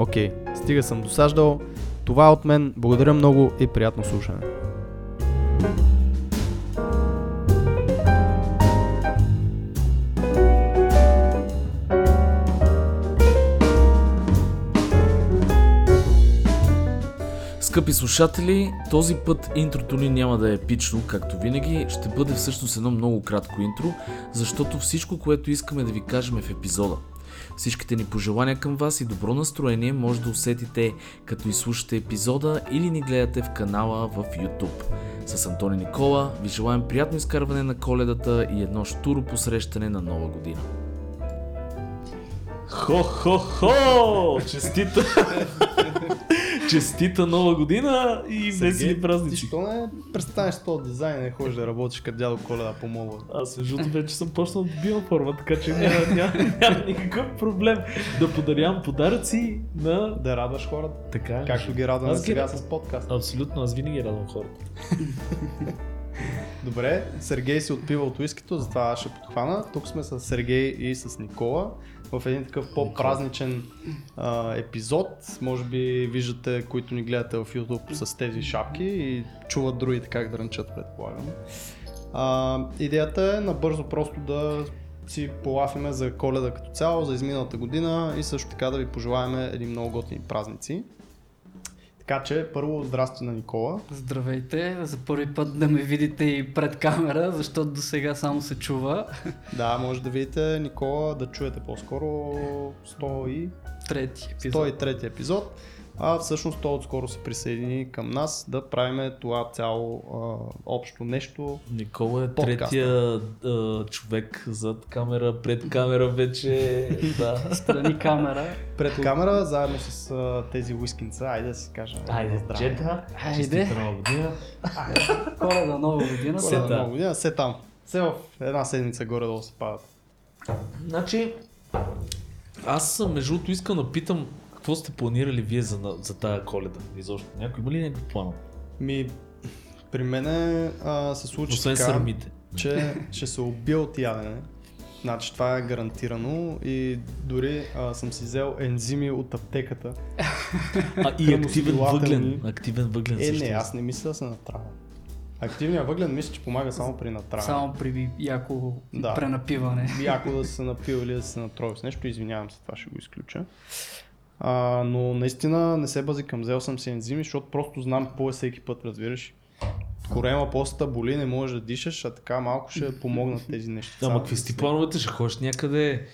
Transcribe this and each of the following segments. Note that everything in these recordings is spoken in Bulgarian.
Окей, стига съм досаждал. Това е от мен. Благодаря много и приятно слушане. Скъпи слушатели, този път интрото ни няма да е епично, както винаги. Ще бъде всъщност едно много кратко интро, защото всичко, което искаме да ви кажем е в епизода. Всичките ни пожелания към вас и добро настроение може да усетите като изслушате епизода или ни гледате в канала в YouTube. С Антони Никола ви желаем приятно изкарване на коледата и едно штуро посрещане на нова година. Хо-хо-хо! Честита! Честита нова година и весели празници! Защо не престанеш с този дизайн и ходиш да работиш като дядо Коледа по мола? Аз между другото вече съм почнал да бивам форма, така че няма, няма, няма никакъв проблем да подарявам подаръци на... Да радваш хората. Така е. Както ги радваме Аз ги сега радвам. с подкаст. Абсолютно, аз винаги радвам хората. Добре, Сергей си отпива от уискито, затова аз ще подхвана. Тук сме с Сергей и с Никола в един такъв по-празничен а, епизод. Може би виждате, които ни гледате в YouTube с тези шапки и чуват другите как да рънчат, предполагам. А, идеята е набързо просто да си полафиме за коледа като цяло, за изминалата година и също така да ви пожелаем едни много готини празници. Така че, първо, здрасти на Никола. Здравейте, за първи път да ме видите и пред камера, защото до сега само се чува. Да, може да видите Никола, да чуете по-скоро 100 и... Трети епизод. 103 епизод. А всъщност той отскоро се присъедини към нас да правим това цяло а, общо нещо. Никола е Подкаста. третия а, човек зад камера, пред камера вече. да. Страни камера. Пред камера, заедно с а, тези уискинца, айде да си кажа. Айде, здраве. джета. Айде. Нова година. Коледа, нова година. Сета. нова година, се там. Все в една седмица горе-долу се падат. Значи, аз между другото искам да питам какво сте планирали вие за, за тая коледа? Изобщо. Някой има ли някакъв план? Ми, при мене а, се случи Освен така, сърмите. че ще се убия от ядене. Значи това е гарантирано и дори а, съм си взел ензими от аптеката. А и активен въглен. Активен въглен Е, също. не, аз не мисля да се натравя. Активният въглен мисля, че помага само при натравяне. Само при яко Да. пренапиване. Яко да се напил или да се натроил с нещо, извинявам се, това ще го изключа. А, но наистина не се базикам, взел съм си ензими, защото просто знам какво е всеки път, разбираш. Корема поста боли, не можеш да дишаш, а така малко ще помогнат тези неща. Ама какви сте плановете? Ще ходиш някъде?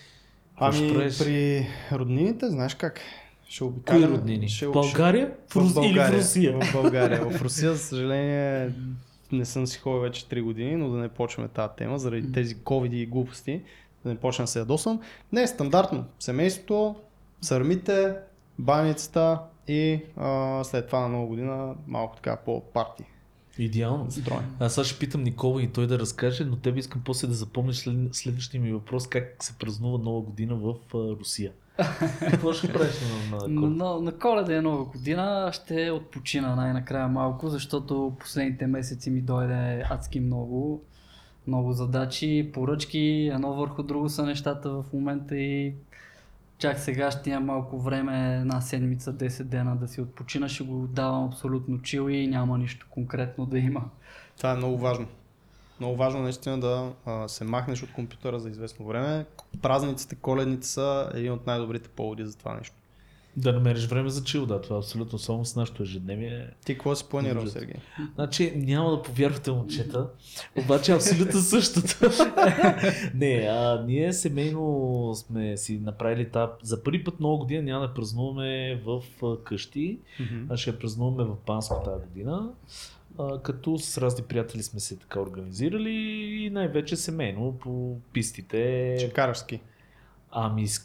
Ами при роднините, знаеш как? Ще обикалям. Кои роднини? Ще, В България? В, В Рус... България. Или в Русия? В България. В Русия, за съжаление, не съм си ходил вече 3 години, но да не почваме тази тема, заради тези COVID и глупости, да не почна да се ядосвам. Не, е стандартно. Семейството, сърмите, баницата и а, след това на нова година малко така по-парти. Идеално. Строй. Аз сега ще питам Никола и той да разкаже, но тебе искам после да запомниш след... следващия ми въпрос как се празнува нова година в а, Русия. Какво ще правиш на, на коледа? на, на коледа и нова година ще отпочина най-накрая малко, защото последните месеци ми дойде адски много. Много задачи, поръчки, едно върху друго са нещата в момента и чак сега ще имам малко време, една седмица, 10 дена да си отпочина, ще го давам абсолютно чил и няма нищо конкретно да има. Това е много важно. Много важно наистина да а, се махнеш от компютъра за известно време. Празниците, коледните са един от най-добрите поводи за това нещо. Да намериш време за чил, да, това е абсолютно само с нашото ежедневие. Ти какво си планирал. Сергей? Значи няма да повярвате, момчета, обаче абсолютно същото. не, а, ние семейно сме си направили та, за първи път много година няма да празнуваме в къщи, а ще я празнуваме в Панско тази година. А, като с разни приятели сме се така организирали и най-вече семейно по пистите. Ще караш ски. Ами с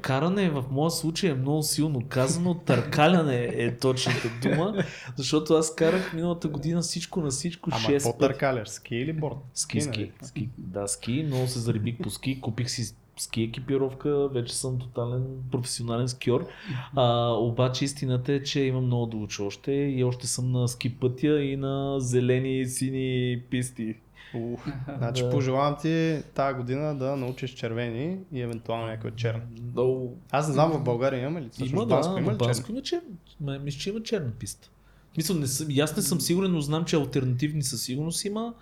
каране, в моя случай е много силно казано, търкаляне е точната дума, защото аз карах миналата година всичко на всичко Ама 6 какво пъти. търкаляш? Ски или борд? Ски, ски, нали? ски, да, ски, много се зарибих по ски, купих си ски екипировка, вече съм тотален професионален скиор. А, обаче истината е, че имам много да уча още и още съм на ски пътя и на зелени и сини писти. Ух, значи Да. пожелавам ти тази година да научиш червени и евентуално някой черен. Много... Аз не знам в България имаме ли? Всъщност Има, Банско да, има има ли Банско черен? има черна. Ме- Мисля, че има черна писта. Мисля, не съм, аз не съм сигурен, но знам, че альтернативни със сигурност има.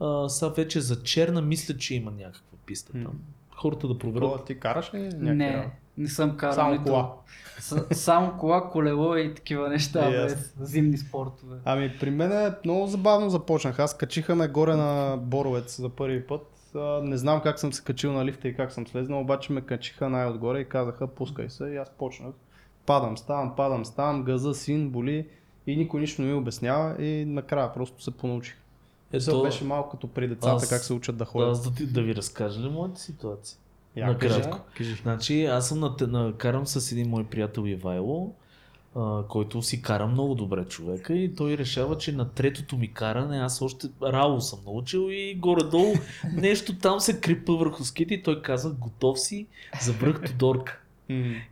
А, сега вече за черна мисля, че има някаква писта там. Хората да проверят. Какво, ти караш ли някакви Не? Не съм карал Само нито- кола. С, само кола, колело и такива неща, Ясно. без зимни спортове. Ами при мен е много забавно започнах. Аз качиха ме горе на Боровец за първи път. Не знам как съм се качил на лифта и как съм слезнал, обаче ме качиха най-отгоре и казаха пускай се и аз почнах. Падам, ставам, падам, ставам, газа, син, боли и никой нищо не ми обяснява и накрая просто се понаучих. Ето... Беше малко като при децата, аз- как се учат да да, ходят. аз да, ти, да ви разкажа ли моята ситуация? Я, накратко. кажи. Значи аз съм на, на, карам с един мой приятел Ивайло, а, който си кара много добре човека и той решава, че на третото ми каране аз още рао съм научил и горе-долу нещо там се крипа върху ските и той каза готов си за връх Тодорка.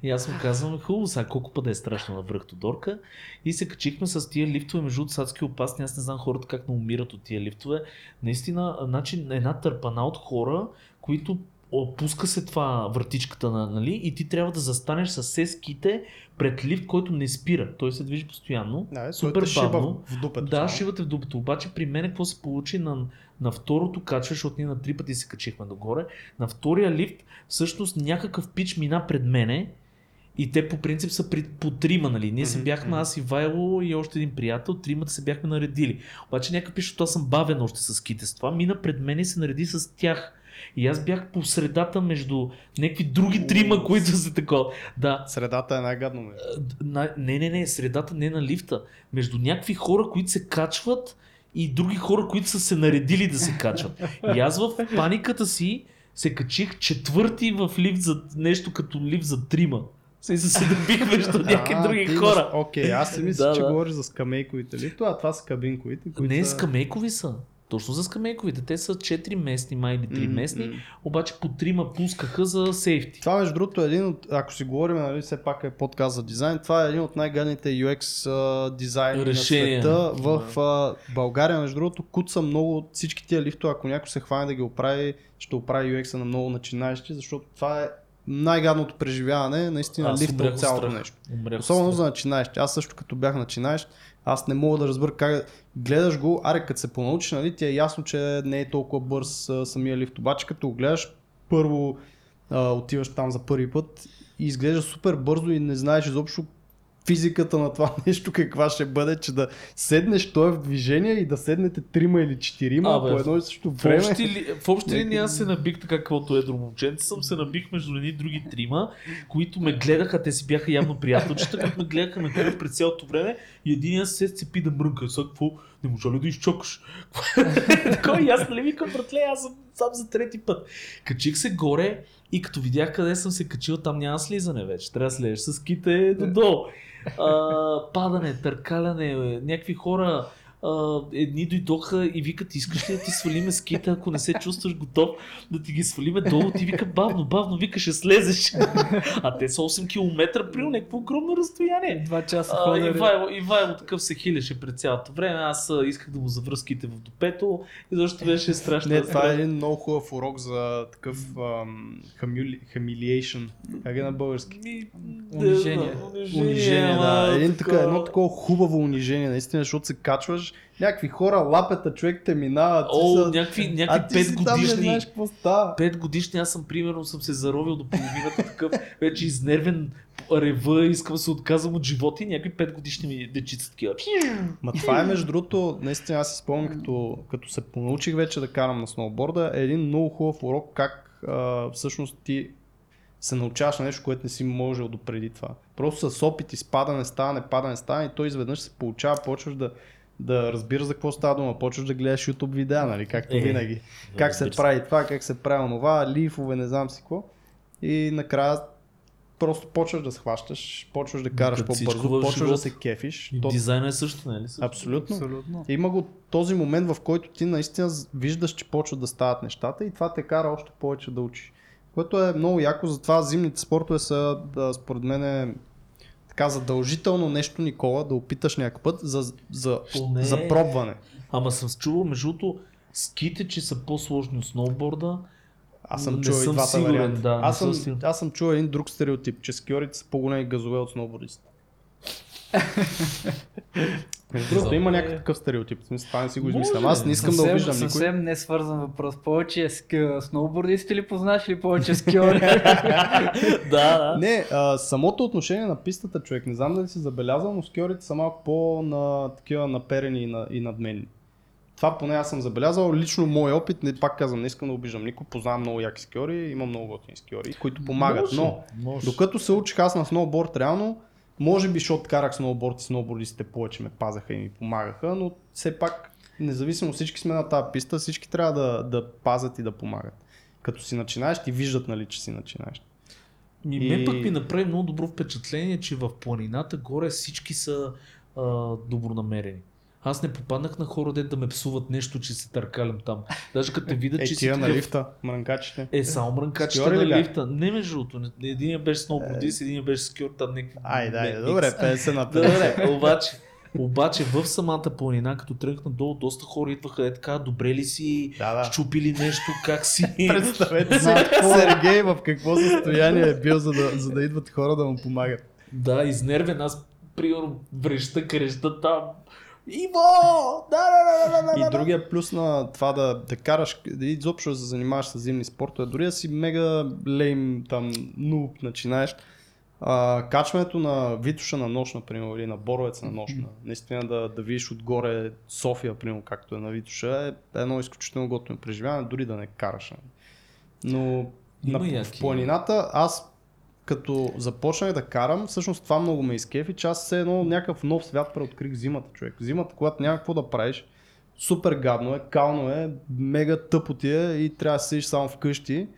И аз му казвам, хубаво, сега колко пъти е страшно на връх Тодорка. И се качихме с тия лифтове, между другото, са адски опасни. Аз не знам хората как не умират от тия лифтове. Наистина, значи, една търпана от хора, които опуска се това вратичката, на- нали? И ти трябва да застанеш с все ските пред лифт, който не спира. Той се движи постоянно. Да, Супер бавно. в дупето. Да, шивате в дупето. Обаче при мен какво се получи на, на второто качване, защото ние на три пъти се качихме догоре. На втория лифт всъщност някакъв пич мина пред мене и те по принцип са при, по трима, нали? Ние се бяхме, аз и Вайло и още един приятел, тримата се бяхме наредили. Обаче някакъв пич, защото аз съм бавен още с ските с това, мина пред мен и се нареди с тях. И аз бях по средата между някакви други трима, които са такова. Да, Средата е най-гадно. Ме. на, не, не, не, средата не е на лифта. Между някакви хора, които се качват и други хора, които са се наредили да се качват. И аз в паниката си се качих четвърти в лифт за нещо като лифт за трима. Се се добих между някакви А, други ти хора. Окей, аз си мисля, Да, че да. говориш за скамейковите ли? Това, това са кабинковите, които Не, са... скамейкови са. Точно за скамейковите. Те са 4 местни, май или 3 М, местни, м. обаче по трима пускаха за сейфти. Това между другото е един от, ако си говорим, нали, все пак е подкаст за дизайн, това е един от най-гадните UX а, дизайни Решения. на света. В а, България, между другото, куца много от всички тия лифтове, ако някой се хване да ги оправи, ще оправи UX-а на много начинаещи, защото това е най-гадното преживяване, наистина Аз лифта умрях от от цялото страх. нещо. Умрях Особено за начинаещи. Аз също като бях начинаещ, аз не мога да разбера как гледаш го, аре като се понаучиш, нали, ти е ясно, че не е толкова бърз а, самия лифт, обаче като го гледаш, първо а, отиваш там за първи път и изглежда супер бързо и не знаеш изобщо физиката на това нещо каква ще бъде, че да седнеш той е в движение и да седнете трима или четирима Абе, по едно и също В време. общи, ли, в общи линии аз се набих така, каквото едро момченце съм, се набих между едни други трима, които ме гледаха, те си бяха явно приятелчета, които ме гледаха ме гледах през цялото време и един се цепи да мрънка. Сега какво? Не можа ли да изчакаш? Такова и аз нали викам, братле, аз съм сам за трети път. Качих се горе и като видях къде съм се качил, там няма слизане вече. Трябва да слезеш с ките додолу. А, падане, търкаляне, някакви хора а, едни дойдоха и викат, искаш ли да ти свалиме скита, ако не се чувстваш готов да ти ги свалиме долу, ти вика бавно, бавно, вика ще слезеш. а те са 8 км при някакво огромно разстояние. Два часа А, ходене. Ивайло, Ивайло такъв се хилеше пред цялото време, аз исках да му завръзките в допето и защото беше страшно. Не, това е един много хубав урок за такъв хамюли, humiliation. Как е на български? Ми, Унижение. Да, унижение, Унижение, да. Един, така, едно такова хубаво унижение, наистина, защото се качваш виждаш някакви хора, лапета, човек те минават. ти О, са- някакви, някакви ти си там не 5 годишни. знаеш какво става. Пет годишни аз съм примерно съм се заровил до половината такъв, вече изнервен рева, искам да се отказвам от живота и някакви 5 годишни ми дечица такива. Ма това е между другото, наистина аз си спомням, като, като се понаучих вече да карам на сноуборда, е един много хубав урок как а, всъщност ти се научаваш на нещо, което не си можел допреди това. Просто с опит и спадане, ставане, падане, ставане и той изведнъж се получава, почваш да, да разбираш за какво става дума, почваш да гледаш YouTube видеа, нали, както Е, винаги. Как се разбира прави това, как се прави онова, лифове, не знам си какво. И накрая просто почваш да схващаш, почваш да караш Като по-бързо, почваш да живота. се кефиш. И То- дизайна е също, нали? Също. Абсолютно. Абсолютно. Има го този момент, в който ти наистина виждаш, че почват да стават нещата и това те кара още повече да учиш. Което е много яко, затова зимните спортове са, да, според мен, е така задължително нещо, Никола, да опиташ някакъв път за, за, Поне- за пробване. Ама съм чувал, между другото, ските, че са по-сложни от сноуборда. Аз съм чувал и двата сигурен, варианта. да, аз, съм съм, аз съм чувал един друг стереотип, че скиорите са по-големи газове от сноубордистите. Между другото, има някакъв такъв стереотип. Смисъл, това не си го измислям. Аз не искам да съвсем, обиждам никой. съвсем не свързан въпрос. Повече ски... сноубордисти ли познаш или повече скиори? да, да. Не, а, самото отношение на пистата, човек, не знам дали си забелязал, но скиорите са малко по-на такива наперени и, на, и надменни. Това поне аз съм забелязал. Лично мой опит, не, пак казвам, не искам да обиждам никой, познавам много яки скиори, има много готини скиори, които помагат. Може, но може. докато се учих аз на сноуборд, реално, може би, защото карах сноуборд и сноубордистите повече ме пазаха и ми помагаха, но все пак, независимо всички сме на тази писта, всички трябва да, да пазят и да помагат. Като си начинаеш, ти виждат, нали, че си начинаеш. Ми, И- Мен пък ми направи много добро впечатление, че в планината горе всички са а, добронамерени. Аз не попаднах на хора, де да ме псуват нещо, че се търкалям там. Даже като те видят, Е, че си тия на лифта, мрънкачите. Е, само мрънкачите на лифта. Не между другото. Единия беше сноубордист, единия беше скиор, там някакви... Айде, айде, не- добре, икс. 50 на 50. Добре, обаче, обаче в самата планина, като тръгна долу, доста хора идваха е така, добре ли си, Да, да. щупили нещо, как си. Представете си Сергей в какво състояние е бил, за да, за да идват хора да му помагат. Да, изнервен, аз примерно вреща, креща там. Иво! Да, да, да, да, да, И другия плюс на това да, да караш, да изобщо да се занимаваш с зимни спортове, дори да си мега лейм, там, нуб, начинаеш, а, качването на Витуша на нощ, например, или на Боровец на нощ, наистина да, да видиш отгоре София, примерно, както е на Витуша, е едно изключително готино преживяване, дори да не караш. нали. Но Има на, в яки. планината аз като започнах да карам, всъщност това много ме изкефи, че аз все едно някакъв нов свят преоткрих зимата, човек. Зимата, когато няма какво да правиш, супер гадно е, кално е, мега тъпо ти е и трябва да седиш само вкъщи,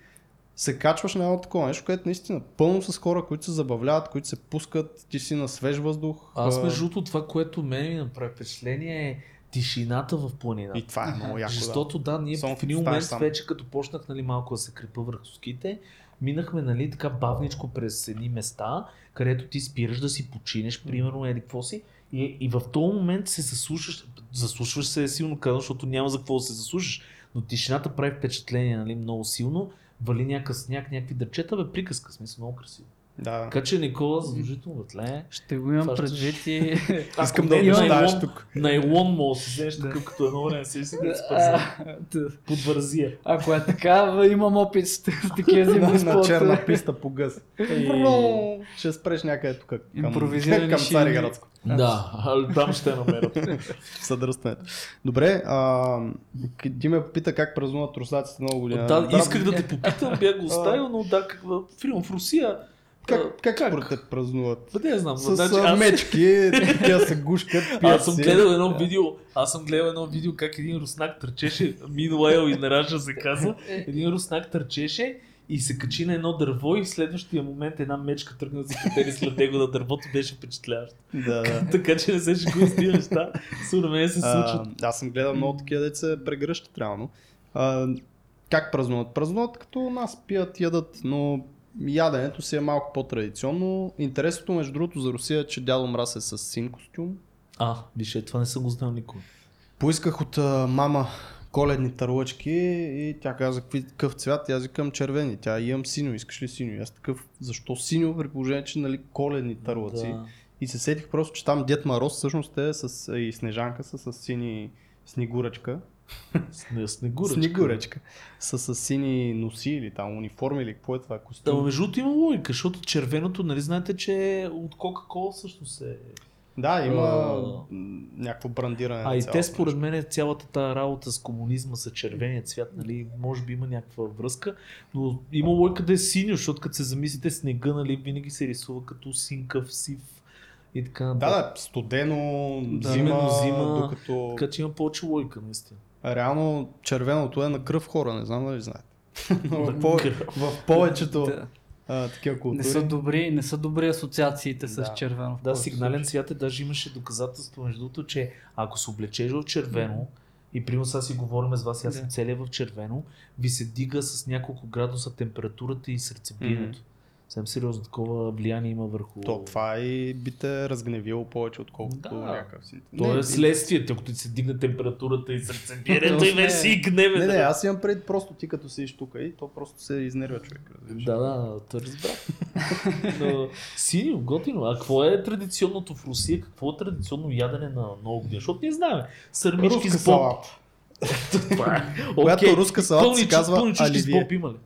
се качваш на едно такова нещо, което наистина пълно с хора, които се забавляват, които се пускат, ти си на свеж въздух. Аз между другото това, което мен ми направи впечатление е тишината в планината. И това е много яко. Защото да, ние Само в един момент вече като почнах нали, малко да се крепа върху ските, минахме нали, така бавничко през едни места, където ти спираш да си починеш, примерно еди какво си. И, и в този момент се заслушаш, заслушваш се е силно казано, защото няма за какво да се заслушаш, но тишината прави впечатление нали, много силно, вали някакъв сняг, някакви дърчета, бе, приказка, смисъл много красиво. Да. Така че Никола, задължително бе, Ще го имам предвид и... Искам да е обещаеш тук. Найлон мога да си вземеш такъв като едно време си си да спази Да. под вързия. Ако е така, имам опит с, с такива на, зимни на спортове. черна писта по гъс. Ще спреш някъде тук към, Импровизирани към шини. Цариградско. Да, там ще намерят. в съдръстването. Добре, ти ме попита как празнуват руснаците много година. да, исках да те попитам, бях го оставил, но да, в Русия. Как, а, как, според теб празнуват? Бе, не знам. С значи, а, аз, мечки, такива се гушкат, пият аз съм гледал едно видео, аз съм гледал едно видео как един руснак търчеше, Meanwhile и Нараша се казва, един руснак търчеше и се качи на едно дърво и в следващия момент една мечка тръгна да се катери след него на дървото, беше впечатляващо. Да, да. така че не се шегувам с тези неща, сигурно мен се А, случват. аз съм гледал много такива деца се прегръщат реално. А, как празнуват? Празнуват като нас пият, ядат, но яденето си е малко по-традиционно. Интересното между другото за Русия е, че дядо Мраз е с син костюм. А, виж, това не съм го знал никога. Поисках от а, мама коледни тарлъчки и тя каза какъв цвят, и аз викам червени. Тя имам синьо, искаш ли синьо? И аз такъв, защо синьо при положение, че нали коледни тарлъци? Да. И се сетих просто, че там Дед Мороз всъщност е с, и Снежанка са с сини снегуръчка. Сне, снегуръчка. Снегуръчка. Са с сини носи или там униформи или какво е това Да, костюм. между другото има логика, защото червеното, нали знаете, че от Кока-Кола всъщност е. Да, има А. някакво брандиране. А и те според мен цялата тази работа с комунизма, с червения цвят, нали, може би има някаква връзка, но има лойка да е синьо, защото като се замислите снега, нали, винаги се рисува като синкав, сив и така Да, да, студено, Да, зима, зима, докато... Така че има повече лойка, наистина. Реално червеното е на кръв хора, не знам дали знаете. Но в, по- в повечето Да. а, такива култури. Не са добри, не са добри асоциациите с Да. червено. в Да, сигнален цвят е, даже имаше доказателство между другото, че ако се облечеш в червено и примерно сега си говорим с вас, аз съм Да. целия в червено, ви се дига с няколко градуса температурата и сърцебиенето. Съвсем сериозно такова влияние има върху... То това и би те разгневило повече, отколкото Да. някакъв си. То Не, е следствие, като ти се дигне температурата и сърцебиенето То и вече си гневен. Не, не, аз имам пред просто ти като седиш тук и то просто се изнервя човек. разбираш. Да, да, те разбрах. Но, синьо, готино. А какво е традиционното в Русия? Какво е традиционно ядене на нова година? Защото ние знаем. Сърмички Руска с боб. е. Която руска салата се казва Пълни чушки с боб има ли?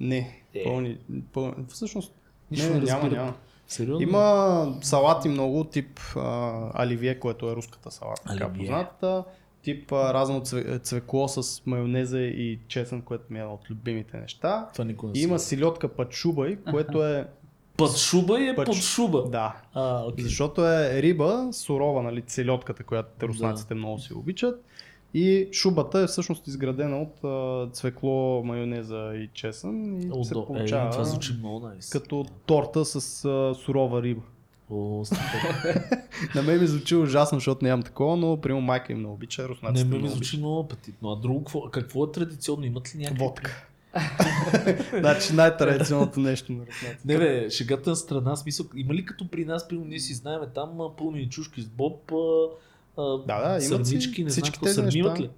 Не, Е. пълни, пълни. Всъщност, Нищо не, не, няма, няма. Сериозно? Има салати много, тип а, оливие, което е руската салата, така Оливие. познатата. Тип а, разно цве, цвекло с майонеза и чесън, което ми е едно от любимите неща. Това не И има си. силотка пачубай, което е... Под шуба и е Път- под шуба. Да, А, окей. Защото е риба, сурова, нали, целиотката, която те руснаците много си обичат. И шубата е всъщност изградена от а, цвекло, майонеза и чесън и се Удо... Е, получава това звучи много найс. като торта с а, сурова риба. О. На мен ми звучи ужасно, защото нямам такова, но прямо майка им не обича, Не, руснаците ме ми много звучи много апетитно. А друго, какво, какво е традиционно? Имат ли някакви... Водка. значи най-традиционното нещо на руснаците. Не, бе, шегата на страна, смисъл, има ли като при нас, при ние си знаем, там пълни чушки с боб, а, а, Да, да, имат си сърнички, не знам всички какво, имат неща. ли?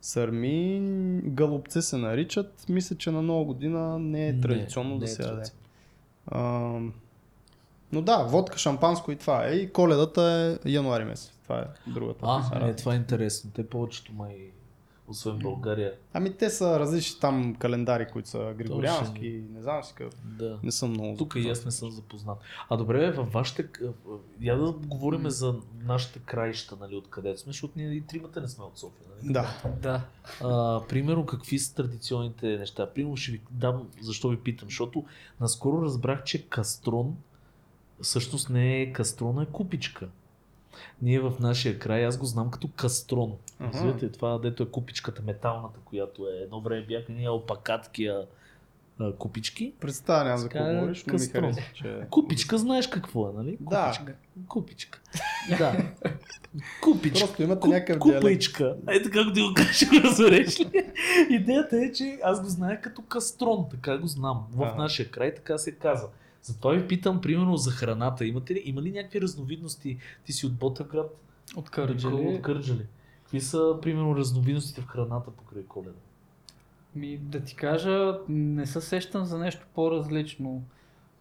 Сърми, галупце се наричат. Мисля, че на нова година не е традиционно Не, да не е се яде. А, но да, водка, шампанско и това е. И коледата е януари месец. Това е другата. А, е, това е интересно. Те повечето май, освен България, Ами те са различни там календари, които са григориански и не знам си какъв. да. Не съм много Тук и аз не съм запознат. А добре, във вашите... Я да говорим за нашите краища, нали, откъде сме, защото ние и тримата не сме от София, нали? Да. Да. А, примерно, какви са традиционните неща? Примерно ще ви дам, защо ви питам, защото наскоро разбрах, че кастрон всъщност не е кастрон, а е купичка. Ние в нашия край, аз го знам като кастрон. Разбирате, това дето е купичката металната, която е едно време бяха ние алпакаткия а, купички. Представя нямам за какво говориш, но ми хареса, че... Купичка, знаеш какво е, нали? Да. Купичка. Купичка. Да. Купичка. Просто имате Куп- някакъв диалект. Купичка. Е така, как да го кажа, го разбереш ли? Идеята е, че аз го знае като кастрон, така го знам. В нашия край така се казва. Затова ви питам, примерно, за храната. Имате ли, има ли някакви разновидности? Ти си от Ботевград? От Кърджали. От Кърджали. Какви са, примерно, разновидностите в храната покрай коледа? Ми, да ти кажа, не се сещам за нещо по-различно.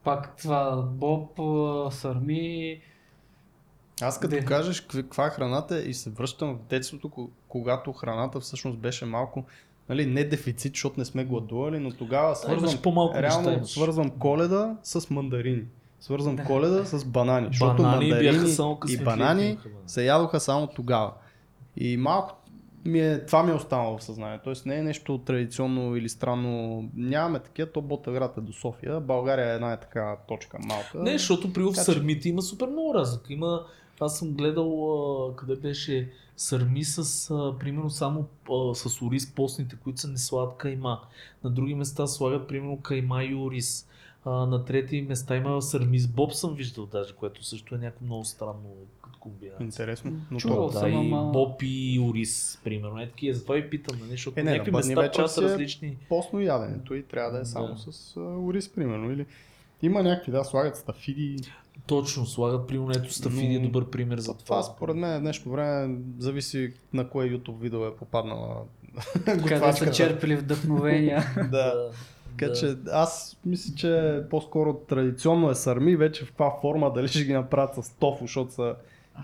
Пак това боб, а, сърми. Аз като Де. кажеш каква е храната и се връщам в детството, ко- когато храната всъщност беше малко, нали, не дефицит, защото не сме гладували, но тогава свързвам, неща, реално имаш. свързвам коледа с мандарини. Свързвам Да. коледа с банани, защото Банани бяха мандарини само и банани се ядоха само тогава. И малко ми е, това ми е останало в съзнанието. Тоест не е нещо традиционно или странно. Нямаме такива, то Ботевград е до София. България е една е така точка малка. Не, защото при в сърмите има супер много разлика. Има, аз съм гледал къде беше сърми с, а, примерно, само а, с ориз постните, които са не слагат кайма. На други места слагат, примерно, кайма и ориз. А, на трети места има сърми с боб съм виждал даже, което също е някакво много странно комбинация. Интересно. Но Чувал Да, съм, и ама- боб и ориз, примерно. Е такива, затова ви питам, нали, защото Е, не, някакви места вечер правят е различни. постно яденето и трябва да е само Да. с а, ориз, примерно. Или... Има някакви, да, слагат стафиди. Точно, слагат, примерно, ето стафиди е добър пример за Това, това. според мен в днешно време зависи на кое YouTube видео е попаднала Къде са черпили вдъхновения. Да. Така Да. че аз мисля, че по-скоро традиционно е сарми, вече в каква форма, дали ще ги направят с тофу, защото са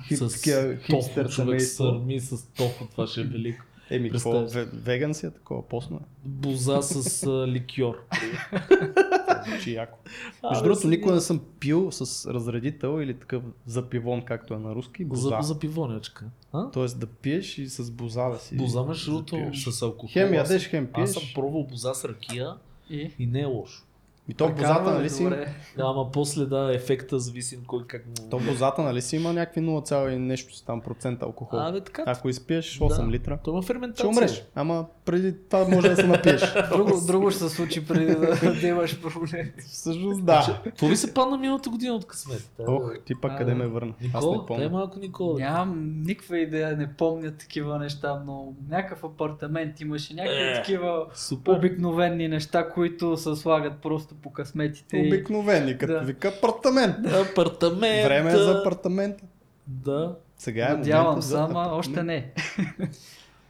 хип, С такива хипстер тофу, човек сърми с тофу, това ще е велико. Еми, какво, веган си е такова, постно е. Боза с а, ликьор. Звучи яко. А, Между другото, никога не съм пил с разредител или такъв запивон, както е на руски, боза. За, за пивонечка. А? Тоест да пиеш и с боза да си Боза между другото с алкохол. Хем Аз ядеш, съм- хем Аз съм пиеш. пробвал боза с ракия И? и не е лошо. И то бозата, нали си, добре. Да, ама после да, ефекта зависи от кой как му... то бозата, нали си има някакви 0, и нещо си там процент алкохол. А, бе, така. Ако изпиеш 8 Да. литра, То има ще ферментация. умреш. Ама преди това може да се напиеш. Друго, друго ще се случи преди да, да имаш проблем. Всъщност да. Какво ви се падна миналата година от късмет? Ох, ти пак А, къде ме върна? Аз не Никола, дай помня. малко Никола. Нямам никаква идея, не помня такива неща, но някакъв апартамент имаше, някакви Е. такива Супер. обикновени неща, които се слагат просто по късметите. Обикновени, като Да. вика апартамент. Апартамент. Време е за апартамента. Да. Сега е Надявам момента се, ама апартамент. още не.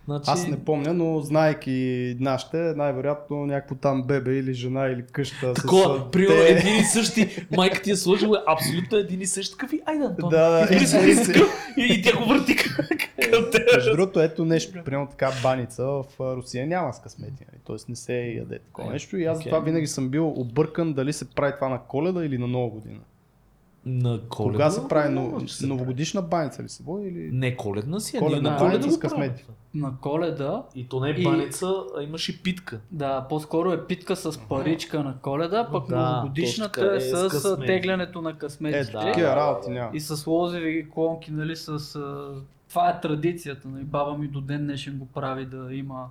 Значи, Аз не помня, но знаеки нашите, най-вероятно някакво там бебе или жена или къща Такова, с... примерно те- един и същи, майка ти е сложила абсолютно един и същи такъв и айде Антон. Да, един си. такъв и, и тя го върти към теб. Между другото, ето нещо, примерно така баница в Русия няма с късмети, нали? т.е. не се яде такова Е, нещо и аз окей. затова винаги съм бил объркан дали се прави това на коледа или на нова година. На коледа. Кога се прави но, новогодишна баница ли се води или... Не коледна си, а Коледна на коледа с късмети. На коледа, И то не е И- баница, а имаш и питка. да, по-скоро е питка с паричка на коледа, пък Да, новогодишната е е с с късмети. теглянето на Е, късметите. да. такива работи няма. И с лозеви клонки, нали, с... Това е традицията, нали, баба ми до ден днешен го прави да има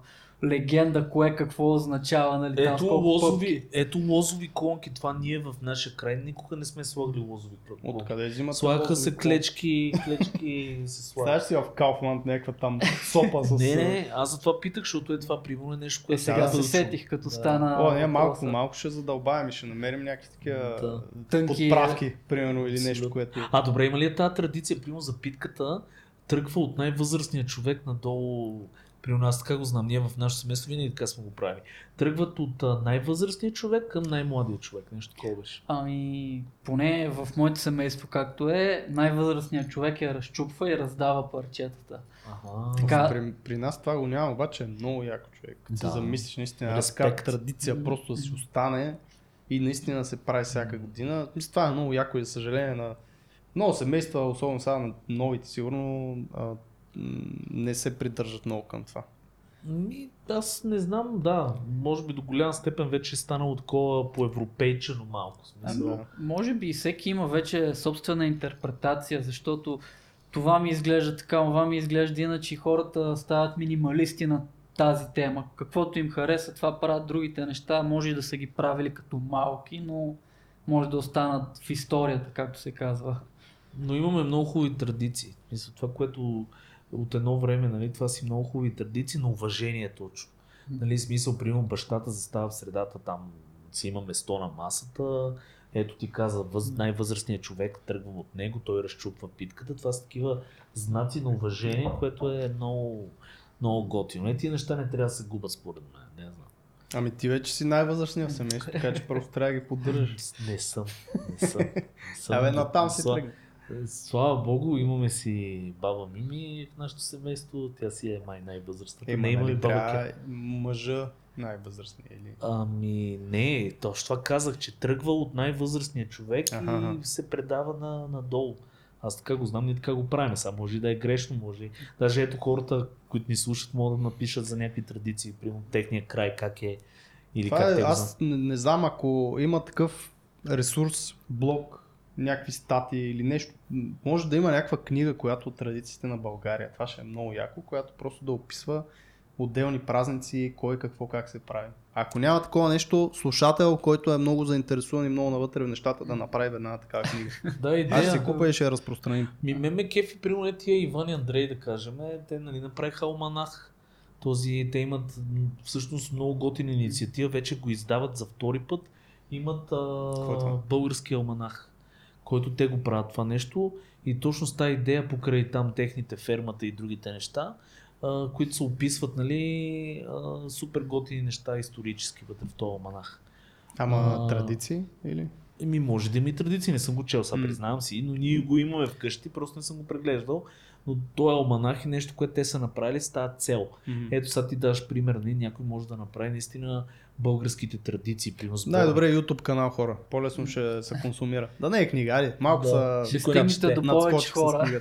легенда, кое какво означава, нали, там с Ето колко лозови, ето лозови клонки. Това ние в нашия край никога не сме слагали лозови клонки. Откъде взимат? Слагаха се клечки, клечки се клонки? Знаеш си в Кауфман някаква там сопа с... Не, не, аз за това питах, защото е това примерно е нещо, Е, което сега Да, се да, сетих, като да. стана О, не, малко, въпроса. малко ще задълбавим и ще намерим някакви такива Да. Тънки- подправки, примерно, или нещо, което... А, добре, има ли е тази традиция, примерно за питката, тръгва от най-възрастния човек надолу, при нас така го знам, ние в нашето семейство винаги така сме го правили. Тръгват от най-възрастния човек към най-младия човек, нещо такова беше. Ами, поне в моето семейство както е, най-възрастният човек я разчупва и раздава парчетата. Ага. Така- При, при нас това го няма, обаче е много яко човек. Като Да. се замислиш наистина, аз така традиция просто да си остане и наистина се прави всяка година. Мисля, това е много яко и за съжаление на много семейства, особено сега на новите, сигурно не се придържат много към това. Ми, аз не знам, да, може би до голяма степен вече е станало такова по-европейчено малко. Смисъл. Да. Може би и всеки има вече собствена интерпретация, защото това ми изглежда така, това ми изглежда иначе хората стават минималисти на тази тема. Каквото им хареса, това правят другите неща. Може и да са ги правили като малки, но може да останат в историята, както се казва. Но имаме много хубави традиции. Мисля, това, което от едно време, нали, това си много хубави традиции на уважение точно. Нали, смисъл, примерно бащата застава в средата, там си има место на масата, ето ти каза, въз, най-възрастният човек тръгва от него, той разчупва питката. Това са такива знаци на уважение, което е много, много готино. Е, тия неща не трябва да се губят според мен, не знам. Ами ти вече си най-възрастния в семейството, така че просто трябва да ги поддържаш. Не съм, не съм. Съм. Абе, натам си тръгна. Слава богу, имаме си баба Мими в нашето семейство. Тя си е май най-възрастната. Ема, не има нали, ли баба трябва мъжа най-възрастния или... Ами не, точно това казах, че тръгва от най-възрастния човек Аха, и се предава на, надолу. Аз така го знам, ние така го правим. Сега може и да е грешно, може. Даже ето хората, които ни слушат, могат да напишат за някакви традиции, примерно техния край, как е. Или Това как е, аз не, не знам, ако има такъв ресурс, блог, някакви статии или нещо, може да има някаква книга, която от традициите на България. Това ще е много яко, която просто да описва отделни празници, кой какво как се прави. Ако няма такова нещо, слушател, който е много заинтересуван и много навътре в нещата, да направи веднага такава книга. Да, идея. Аз ще си купя и ще я разпространим. Ми, ме ме кефи, примерно е тия Иван и Андрей, да кажем, те нали, направиха алманах. Този, те имат всъщност много готина инициатива, вече го издават за втори път. Имат Какво е а, български алманах, който те го правят това нещо. И точно с тази идея покрай там техните фермата и другите неща, а, които се описват нали, а, супер готини неща исторически вътре в този алманах. Ама А, традиции или? Еми, може да има и традиции, не съм го чел, сега признавам си, но ние го имаме вкъщи, просто не съм го преглеждал. Но той алманах е нещо, което те са направили с тази цел. Ето сега ти даш пример, нали, някой може да направи наистина българските традиции. Примерно, Най-добре е YouTube канал хора. По-лесно ще се консумира. Да не е книга, айде. Малко Да. са Ще не стигнете до повече хора.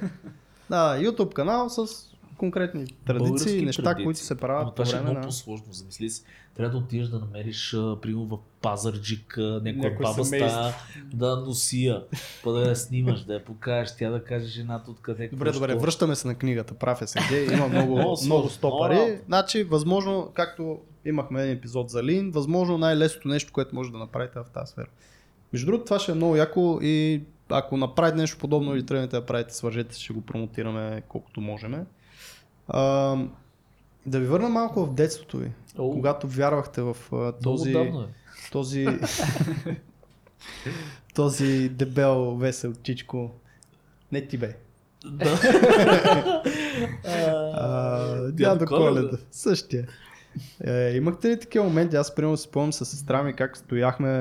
Да, YouTube канал с конкретни традиции, Български неща, традиции. които се правят това по ще е много на... по-сложно. Замисли си, трябва да отидеш да намериш, примерно в Пазарджик, някоя Някой баба стая, да носия, па да я снимаш, да я покажеш, тя да каже жената откъде. Добре, какво, добре, връщаме се на книгата. Прав е Сергей, има много, Много стопари. Значи, възможно, както имахме един епизод за Лин, възможно най-лесното нещо, което може да направите в тази сфера. Между другото, това ще е много яко и ако направите нещо подобно или тръгнете да правите, свържете ще го промотираме колкото можем. А, да ви върна малко в детството ви. О, Когато вярвахте в а, този, давно е. този, този дебел, весел чичко. Не ти бе. Да. Дядо Коледа. Същия. Е, имахте ли такива моменти? Аз примерно си спомням с сестра ми как стояхме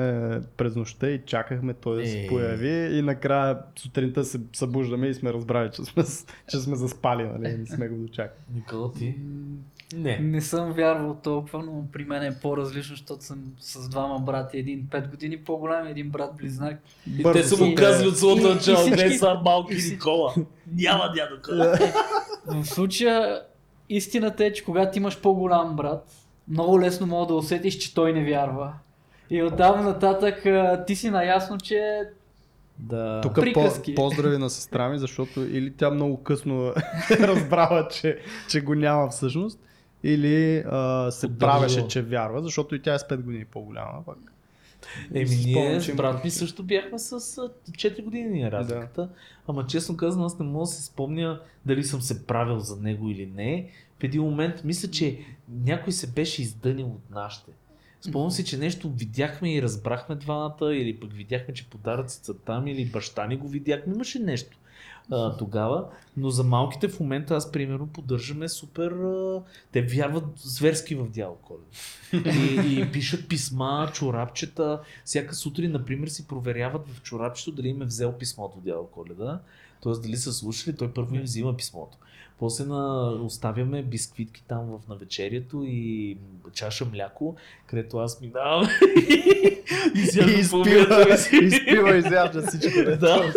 през нощта и чакахме той да се Е. появи и накрая сутринта се събуждаме и сме разбрали, че сме, че сме заспали, нали? Не сме го дочакали. Никола ти? Не. Не съм вярвал толкова, но при мен е по-различно, защото съм с двама брати. Един 5 години по-голям, един брат близнак. И те са му казали от самото начало, не са малки Никола. Няма дядо. В случая истината е, че когато имаш по-голям брат, много лесно мога да усетиш, че той не вярва. И оттам нататък ти си наясно, че Да. Тук по, Приказки. поздрави на сестра ми, защото или тя много късно разбрала, че, че го няма всъщност, или а, се Поддържала. правеше, че вярва, защото и тя е с 5 години по-голяма. Пак. Еми ние с брат ми също бяхме с а, 4 години ни разликата. Ама честно казано аз не мога да се спомня дали съм се правил за него или не. В един момент мисля, че някой се беше издънил от нашите. Спомням си, че нещо видяхме и разбрахме двамата, или пък видяхме, че подаръците са там, или баща ни го видяхме. Имаше нещо тогава. Но за малките в момента аз примерно поддържаме супер... Те вярват зверски в дядо Коледа. И, и пишат писма, чорапчета. Всяка сутрин, например, си проверяват в чорапчето дали им е взел писмото от дядо Коледа. Тоест дали са слушали, той първо им взима писмото. После на, оставяме бисквитки там в навечерието и чаша мляко, където аз минавам и И сядам изпива, изяжда всичко. Да,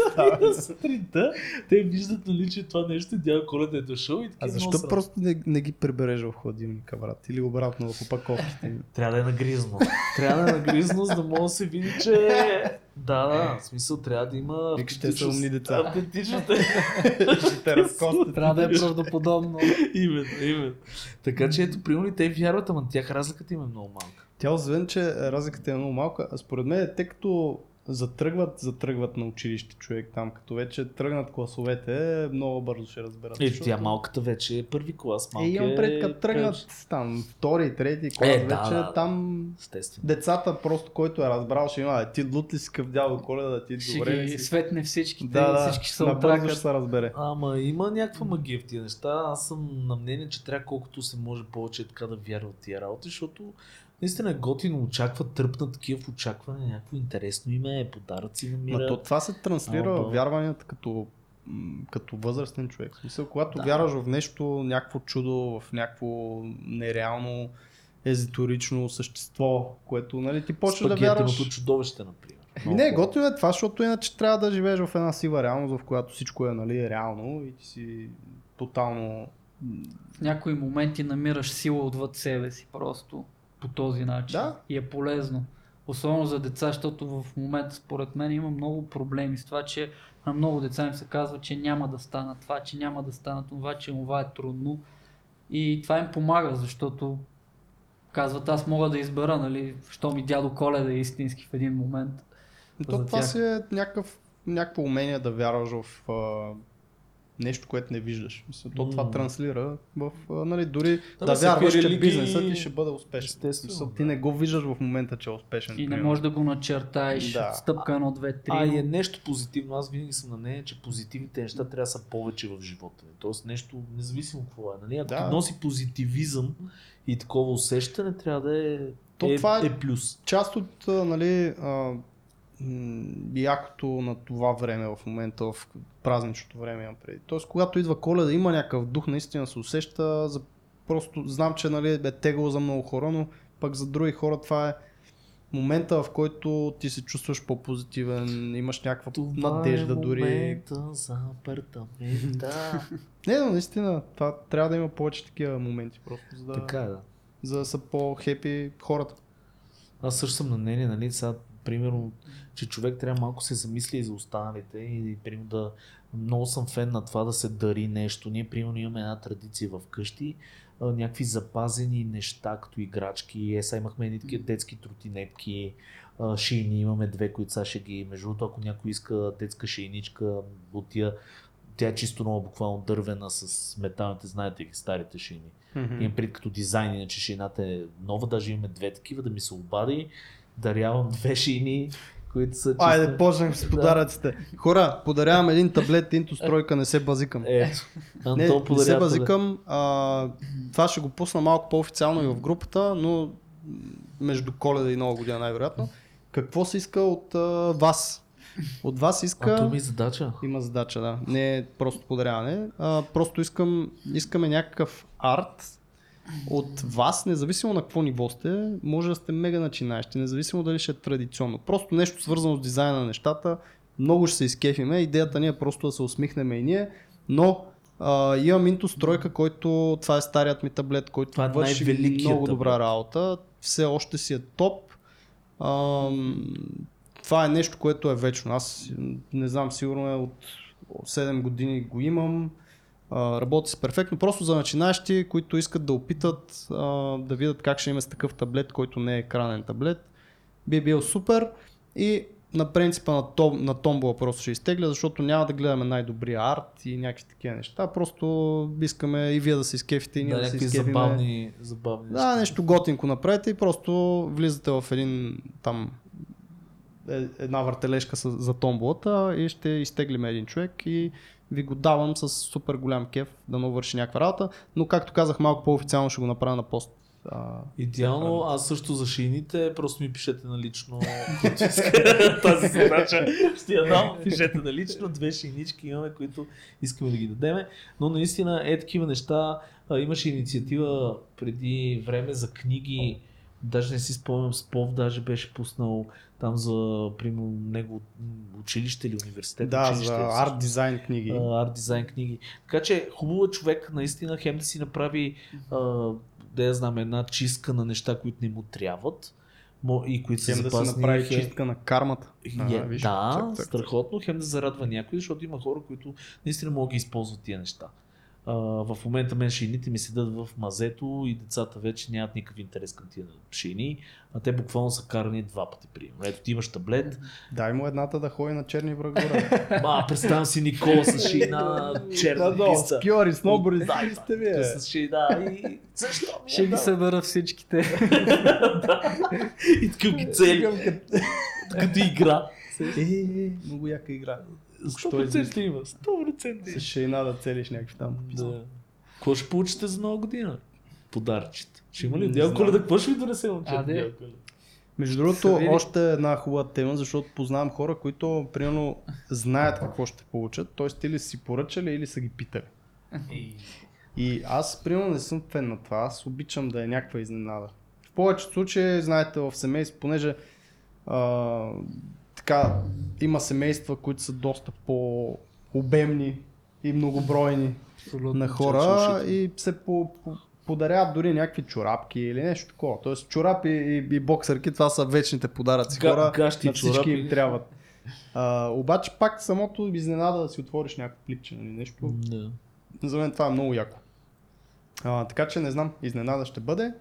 и сутринта те виждат, нали, че това нещо дядо Коледа е дошъл и А такива защо срам. просто не, не ги прибереш в хладилника, брат? Или обратно в опаковките? Трябва да е нагризно. Трябва да е нагризно, за да може да се види, че... Да, да, в смисъл трябва да има... Викаш, те са умни деца. Автентичност е. Ще те разкостят. трябва да е правдоподобно. именно, именно. Така че ето, примерно те вярват, ама тях разликата им е много малка. Тя освен, че разликата е много малка, а според мен те като затръгват, затръгват на училище човек там, като вече тръгнат класовете, много бързо ще разберат. Е, защото- тя малката вече е първи клас. Е, Малка имам пред, като тръгнат там втори, трети клас, Е, вече да, да. там Естествено. децата просто, който е разбрал, ще има, «Е, ти лут ли си къв дядо коледа, да ти Ще добре ги светне всичките, Да, да, всички ще се набързо ще отракат. се разбере. Ама има някаква магия в тия неща. Аз съм на мнение, че трябва колкото се може повече така да вярва в тия работи, защото наистина е готино, очакват, тръпнат такива в очакване, някакво интересно име, подаръци намира. то това се транслира Ама, в вярванията като, като възрастен човек. В смисъл, когато Да. вярваш в нещо, някакво чудо, в някакво нереално езоторично същество, което нали, ти почва да вярваш. Спагетеното чудовище, например. Ми не, готино е това, защото иначе трябва да живееш в една сива реалност, в която всичко е нали, реално и ти си тотално... В някои моменти намираш сила отвъд себе си просто по този начин. Да. И е полезно. Особено за деца, защото в момента според мен има много проблеми с това, че на много деца им се казва, че няма да стана това, че няма да стана това, че това е трудно. И това им помага, защото казват аз мога да избера, нали, що ми дядо Коледа е истински в един момент. То, За това тях. си е някакъв, някакво умение да вярваш в нещо, което не виждаш. Мисля, то това М. транслира в, а, нали, дори Да, да, вярваш, че религии- бизнесът ти ще бъде успешен. Естествено, Мисъл, да. ти не го виждаш в момента, че е успешен. И не можеш да го начертаеш Да. стъпка 1, 2, 3. А и е нещо позитивно. Аз винаги съм на нея, че позитивните неща трябва да са повече в живота. ни. Тоест нещо, независимо какво е. Нали? Ако Да. ти носи позитивизъм и такова усещане, трябва да е То е, това е, е плюс. част от, а, нали, а, якото на това време в момента, в празничното време имам преди. Тоест, когато идва коледа, има някакъв дух, наистина се усеща, за, просто знам, че нали, е тегло за много хора, но пък за други хора това е момента, в който ти се чувстваш по-позитивен, имаш някаква надежда дори. за апартамента. Не, но наистина, това трябва да има повече такива моменти, просто за да, така е, да. за да са по-хепи хората. Аз също съм на мнение, нали, сега, примерно, че човек трябва малко се замисли и за останалите и, примерно, да... Много съм фен на това да се дари нещо. Ние, примерно, имаме една традиция в къщи, някакви запазени неща, като играчки. Е, сега имахме едни такива детски тротинетки, а, шийни, имаме две, които сега ще ги... Между другото, ако някой иска детска шейничка от тия, тя е чисто нова, буквално дървена с металните, знаете ги, старите шийни. Имам пред като дизайн, иначе шината е нова, даже имаме две такива, да ми се обади. Дарявам две шини, които са чисто... Айде, почнем с подаръците. Хора, подарявам един таблет Интус тройка, не се базикам. Ето, Не, не се базикам. А, това ще го пусна малко по-официално и в групата, но между коледа и нова година най-вероятно. Какво се иска от а, вас? От вас А иска... то ми е задача. Има задача, да. Не е просто подаряване. А, просто искам, искаме някакъв арт от вас, независимо на какво ниво сте, може да сте мега начинаещи, независимо дали ще е традиционно. Просто нещо свързано с дизайна на нещата, много ще се изкефиме. Идеята ни е просто да се усмихнем и ние, но а, имам Intus тройка, който това е старият ми таблет, който Това е върши много добра таблет. работа. Все още си е топ. Ам, това е нещо, което е вечно. Аз не знам, сигурно е от 7 години го имам. А, работи се перфектно. Просто за начинаещи, които искат да опитат а, да видят как ще има с такъв таблет, който не е екранен таблет, би бил супер. И на принципа на, том, на томбола просто ще изтегля, защото няма да гледаме най-добрия арт и някакви такива неща. Просто искаме и вие да се изкефите и ние Да, да, се изкефиме. забавни, забавни Да, неща. нещо готинко направете и просто влизате в един там е- една въртележка с, за томболата и ще изтеглим един човек и ви го давам с супер голям кеф да му върши някаква работа, но както казах малко по-официално ще го направя на пост. А, Идеално, аз също за шините, просто ми пишете на лично тази задача. Ще я дам, пишете на лично, две шинички имаме, които искаме да ги дадеме. Но наистина е такива неща. Имаше инициатива преди време за книги, даже не си спомням, Спов даже беше пуснал там за, примерно, него училище или университет. да, училище, за арт дизайн книги. а, арт дизайн книги. Така че хубаво е човек наистина хем да си направи а, да я знам, една чистка на неща, които не му трябват и които са Хем да се запасни. направи хем- чистка на кармата. Е, виж, да, цък, цък, страхотно, хем да зарадва някой, защото има хора, които наистина могат да използват тия неща. А, в момента мен шините ми седат в мазето и децата вече нямат никакъв интерес към тия шини, а те буквално са карани два пъти прием. Ето ти имаш таблет, Дай му едната да ходи на черни врагора. а, представям си Никола с шина, черна писта. скиори, сноубори, Да, сте ви. е. С шина и защо? ми Ще е ги събера всичките. И такъв ги цели, като игра. Е, много яка игра. Що 100% има, 100% С шейна да целиш някакви там. Да. Какво ще получите за нова година? Подаръчета. Ще има ли? Дял. Коледа, какво ще ви донесе, Коледа? Между другото, още една хубава тема, защото познавам хора, които примерно знаят какво ще получат, т.е. или са си поръчали, или са ги питали. И аз примерно не съм фен на това, аз обичам да е някаква изненада. В повечето случаи, знаете, в семейство, понеже а, така, има семейства, които са доста по-обемни и многобройни на хора слушайте. и се по, по, подаряват дори някакви чорапки или нещо такова. Тоест чорапи и, и боксерки, това са вечните подаръци Га- хора. гащи на всички чорапи. им трябват. А, обаче пак самото изненада да си отвориш някакво пликче, нали, нещо. Да. За мен това е много яко. А, така че не знам, изненада ще бъде.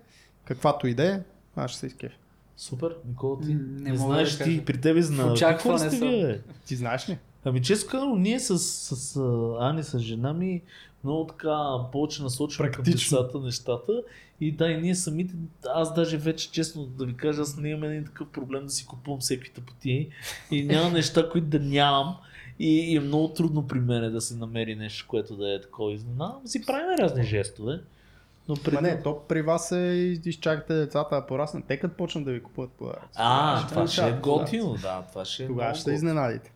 Каквато и да е, аз ще се изкефя. Супер, Никола, ти не, не знаеш да ти, кажа. при тебе зна. очакване сте вие? Ти знаеш ли? Ами често казано, ние с, с, с а, Ани, с жена ми, много така повече насочваме към децата нещата. И да, и ние самите, аз даже вече честно да ви кажа, аз не имам един такъв проблем да си купувам всеки тъпоти и няма неща, които да нямам. И, и е много трудно при мен да се намери нещо, което да е такова изненада. Си правим разни жестове. Но Ма не, то при вас е и изчакате децата да пораснат. Те като почнат да ви купуват подаръци. А, Ще това ще е готино, да, това ще е Тогава ще изненадите.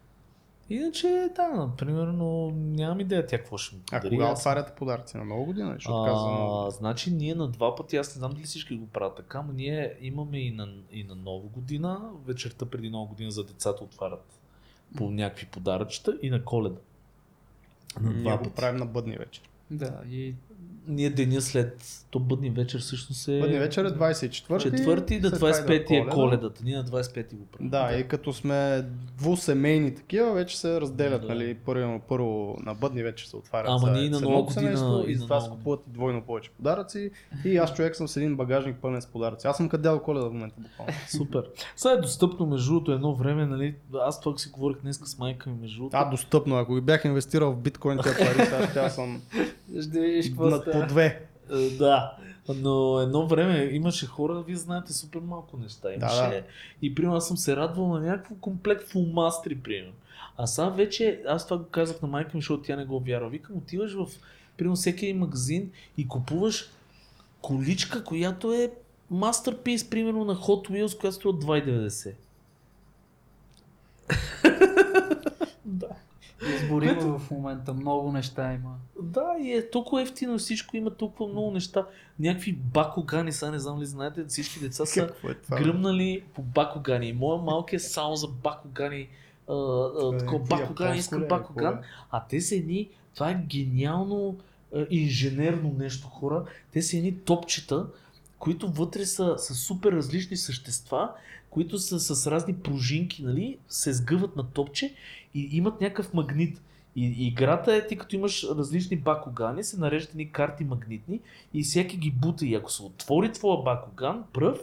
Иначе, да, например, но нямам идея тя какво ще ми А подари. кога Аз- отваряте подаръци? На много година? Защото казвам, А, значи ние на два пъти, аз не знам дали всички го правят така, но ние имаме и на, и на нова година, вечерта преди нова година за децата отварят по някакви подаръчета и на коледа. На ние два го пъти. правим на бъдни вечер. Да, и Ние деня след то бъдни вечер всъщност е... Бъдни вечер е 24 Четвърти до след това 25 е идва коледата. Ние на 25 го правим. Да, и като сме двусемейни такива, вече се разделят, Да. нали, първо, първо на бъдни вече се отварят Ама ние на нова година семейство и и на за това се купуват и двойно повече подаръци и аз човек съм с един багажник пълен с подаръци. Аз съм къде до коледа в момента буквално. Супер. Сега е достъпно между другото едно време, нали? Аз това си говорих днес с майка ми между другото. А, достъпно, ако ги бях инвестирал в биткоин тези пари, сега съм ще видиш какво над по две. Е, Да, но едно време имаше хора, вие знаете, супер малко неща. Имаше Да, да. и примерно аз съм се радвал на някакво комплект фулмастри, примерно. А сега вече, аз това го казах на майка ми, защото тя не го вярва. Викам, отиваш в, примерно, всеки магазин и купуваш количка, която е мастерпис, примерно на Hot Wheels, която струва 2,90. Избори има в момента, много неща има. Да, и е толкова ефтино всичко, има толкова много неща. Някакви бакогани, сега не знам ли знаете, всички деца са е това? гръмнали по бакогани. Моя малки е само за бакогани. А, а, такова Е, японско искам е, бакоган. е? А те са едни, това е гениално инженерно нещо, хора. Те са едни топчета, които вътре са, са супер различни същества, които са с разни пружинки, нали, се сгъват на топче и имат някакъв магнит. И играта е, ти като имаш различни бакогани, се нареждат едни карти магнитни и всеки ги бута. И ако се отвори твоя бакоган, пръв,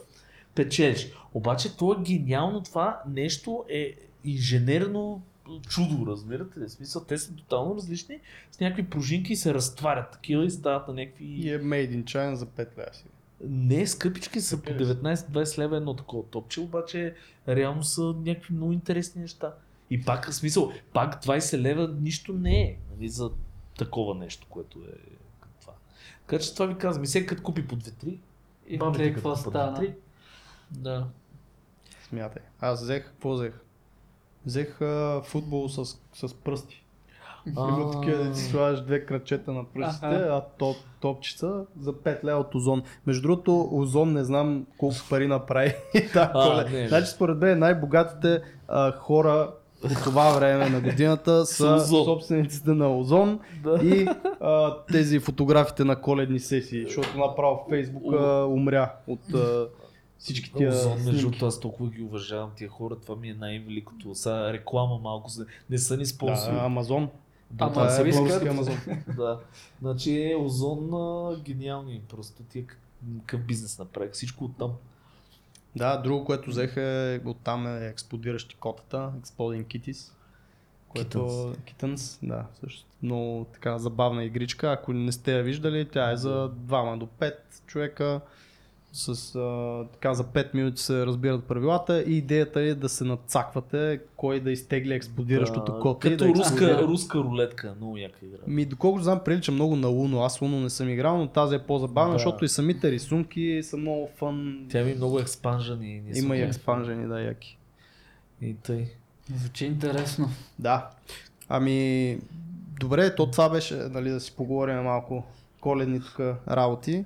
печелиш. Обаче то е гениално това нещо е инженерно чудо, разбирате ли? Смисъл, те са тотално различни, с някакви пружинки и се разтварят такива и стават на някакви... И е made in China за 5 лева си. Не, скъпички са по Скъпи ли са? 19-20 лева едно такова топче, обаче реално са някакви много интересни неща. И пак, в смисъл, пак 20 лева нищо не е нали, за такова нещо, което е като това. Така че това ви казвам, и всеки като купи по 2-3, И бабите те какво стана? 2-3, Да. Смятай. Аз взех, какво взех? Взех а, футбол с, с пръсти. Има такива, да ти слагаш две кръчета на пръстите, а топ, топчица за 5 лева от Озон. Между другото, Озон не знам колко пари направи А. Значи според мен най-богатите а, хора по това време на годината са собствениците на Озон Да. и а, тези фотографите на коледни сесии, защото направо в Фейсбук а, умря от а, всички тия Озон, между другото, аз толкова ги уважавам тия хора, това ми е най-великото. Сега реклама малко, не са ни спонсори. Да, Амазон. Да, Ама Това се е български Амазон. да. Значи е Озон гениални, просто тия к- какъв бизнес направих, всичко оттам. Да, друго, което взех е оттам е експлодиращи котата, Exploding Kitties. Което... Kittens, да, също. Много така забавна игричка. Ако не сте я виждали, тя е за 2 до 5 човека. С, а, така за 5 минути се разбират правилата и идеята е да се надцаквате кой да изтегли експлодиращото Да, коте. Като да руска, експлодира. руска рулетка, много яка игра. Ми, доколкото знам, прилича много на Луно. Аз Луно не съм играл, но тази е по-забавна, Да. защото и самите рисунки са много фън. Тя ми много експанжен и не Има и експанжени, да, яки. И тъй. Звучи интересно. Да. Ами, добре, то това беше, нали, да си поговорим малко коледни тук работи.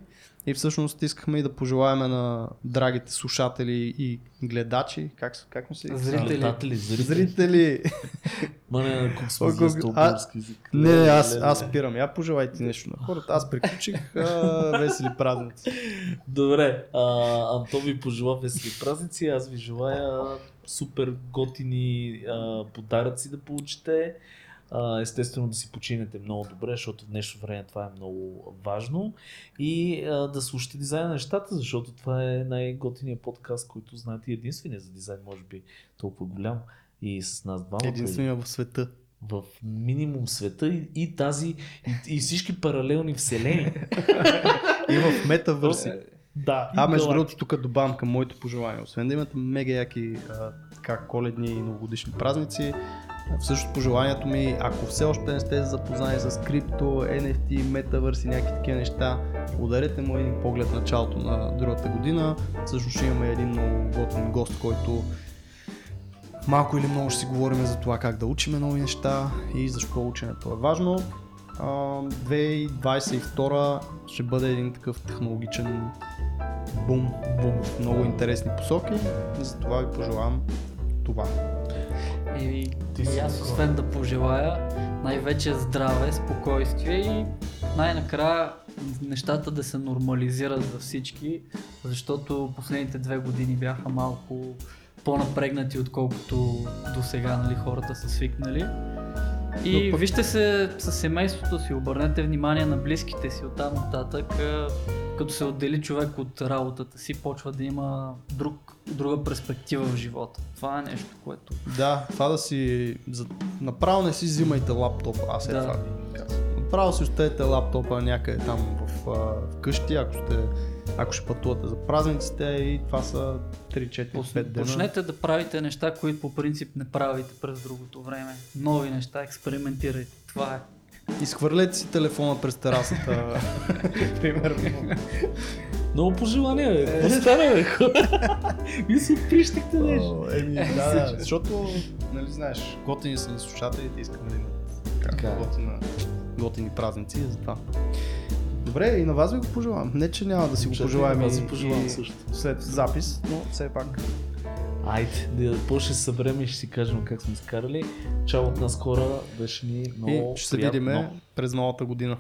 И всъщност искахме и да пожелаем на драгите слушатели и гледачи, как, как му се казва? Зрители. Зрители. Зрители. Ма не, колко сме език. Не, не, аз, Леле. аз спирам. Я пожелайте нещо на хората. Аз приключих. А, весели празници. Добре, а, Антон ви пожела весели празници, аз ви желая супер готини а, подаръци да получите. Естествено да си починете много добре, защото в днешно време това е много важно. И да слушате дизайн на нещата, защото това е най-готиният подкаст, който знаете единствения за дизайн, може би толкова голям. И с нас двамата. Единствения в света. в минимум света и, и тази и, и всички паралелни вселени. И в метавърси. да. А, между другото, тук добавям към моите пожелания. Освен да имате мега яки а, така, коледни и новогодишни празници, всъщност пожеланието ми, ако все още не сте запознали с крипто, NFT, метавърс и някакви такива неща, Ударете му един поглед в началото на другата година. Също ще имаме един много готин гост, който малко или много ще си говорим за това как да учиме нови неща и защо ученето е важно. А, 2022 ще бъде един такъв технологичен бум, бум в много интересни посоки. Затова ви пожелавам това. И, Ти и аз освен да пожелая най-вече здраве, спокойствие и най-накрая нещата да се нормализират за всички, защото последните две години бяха малко по-напрегнати, отколкото до сега нали, хората са свикнали. И пък- вижте се със семейството си, обърнете внимание на близките си оттам нататък. а, Като се отдели човек от работата си, почва да има друг, друга перспектива в живота. Това е нещо, което Да, това да си... Направо не си взимайте лаптопа, аз е Да. това ви. Направо си оставете лаптопа някъде там в, а, вкъщи, ако, сте, ако ще пътувате за празниците и това са 3-4-5 дена. Почнете да правите неща, които по принцип не правите през другото време. Нови неща, експериментирайте. Това е. Изхвърлете си телефона през терасата, примерно. Много пожелания, бе. Какво стана, бе? Вие се отприщахте нещо. Еми, да, да, защото, нали знаеш, готини са ни слушателите, искаме да имат е. готина, готини празници, затова. Добре, и на вас ви го пожелавам. Не, че няма да си го Чакай, пожелаем и, ви пожелавам и също. след запис, но все пак. Айде, да ще се съберем и ще си кажем как сме скарали. Чао от нас хора, беше ни много и ще се видиме през новата година.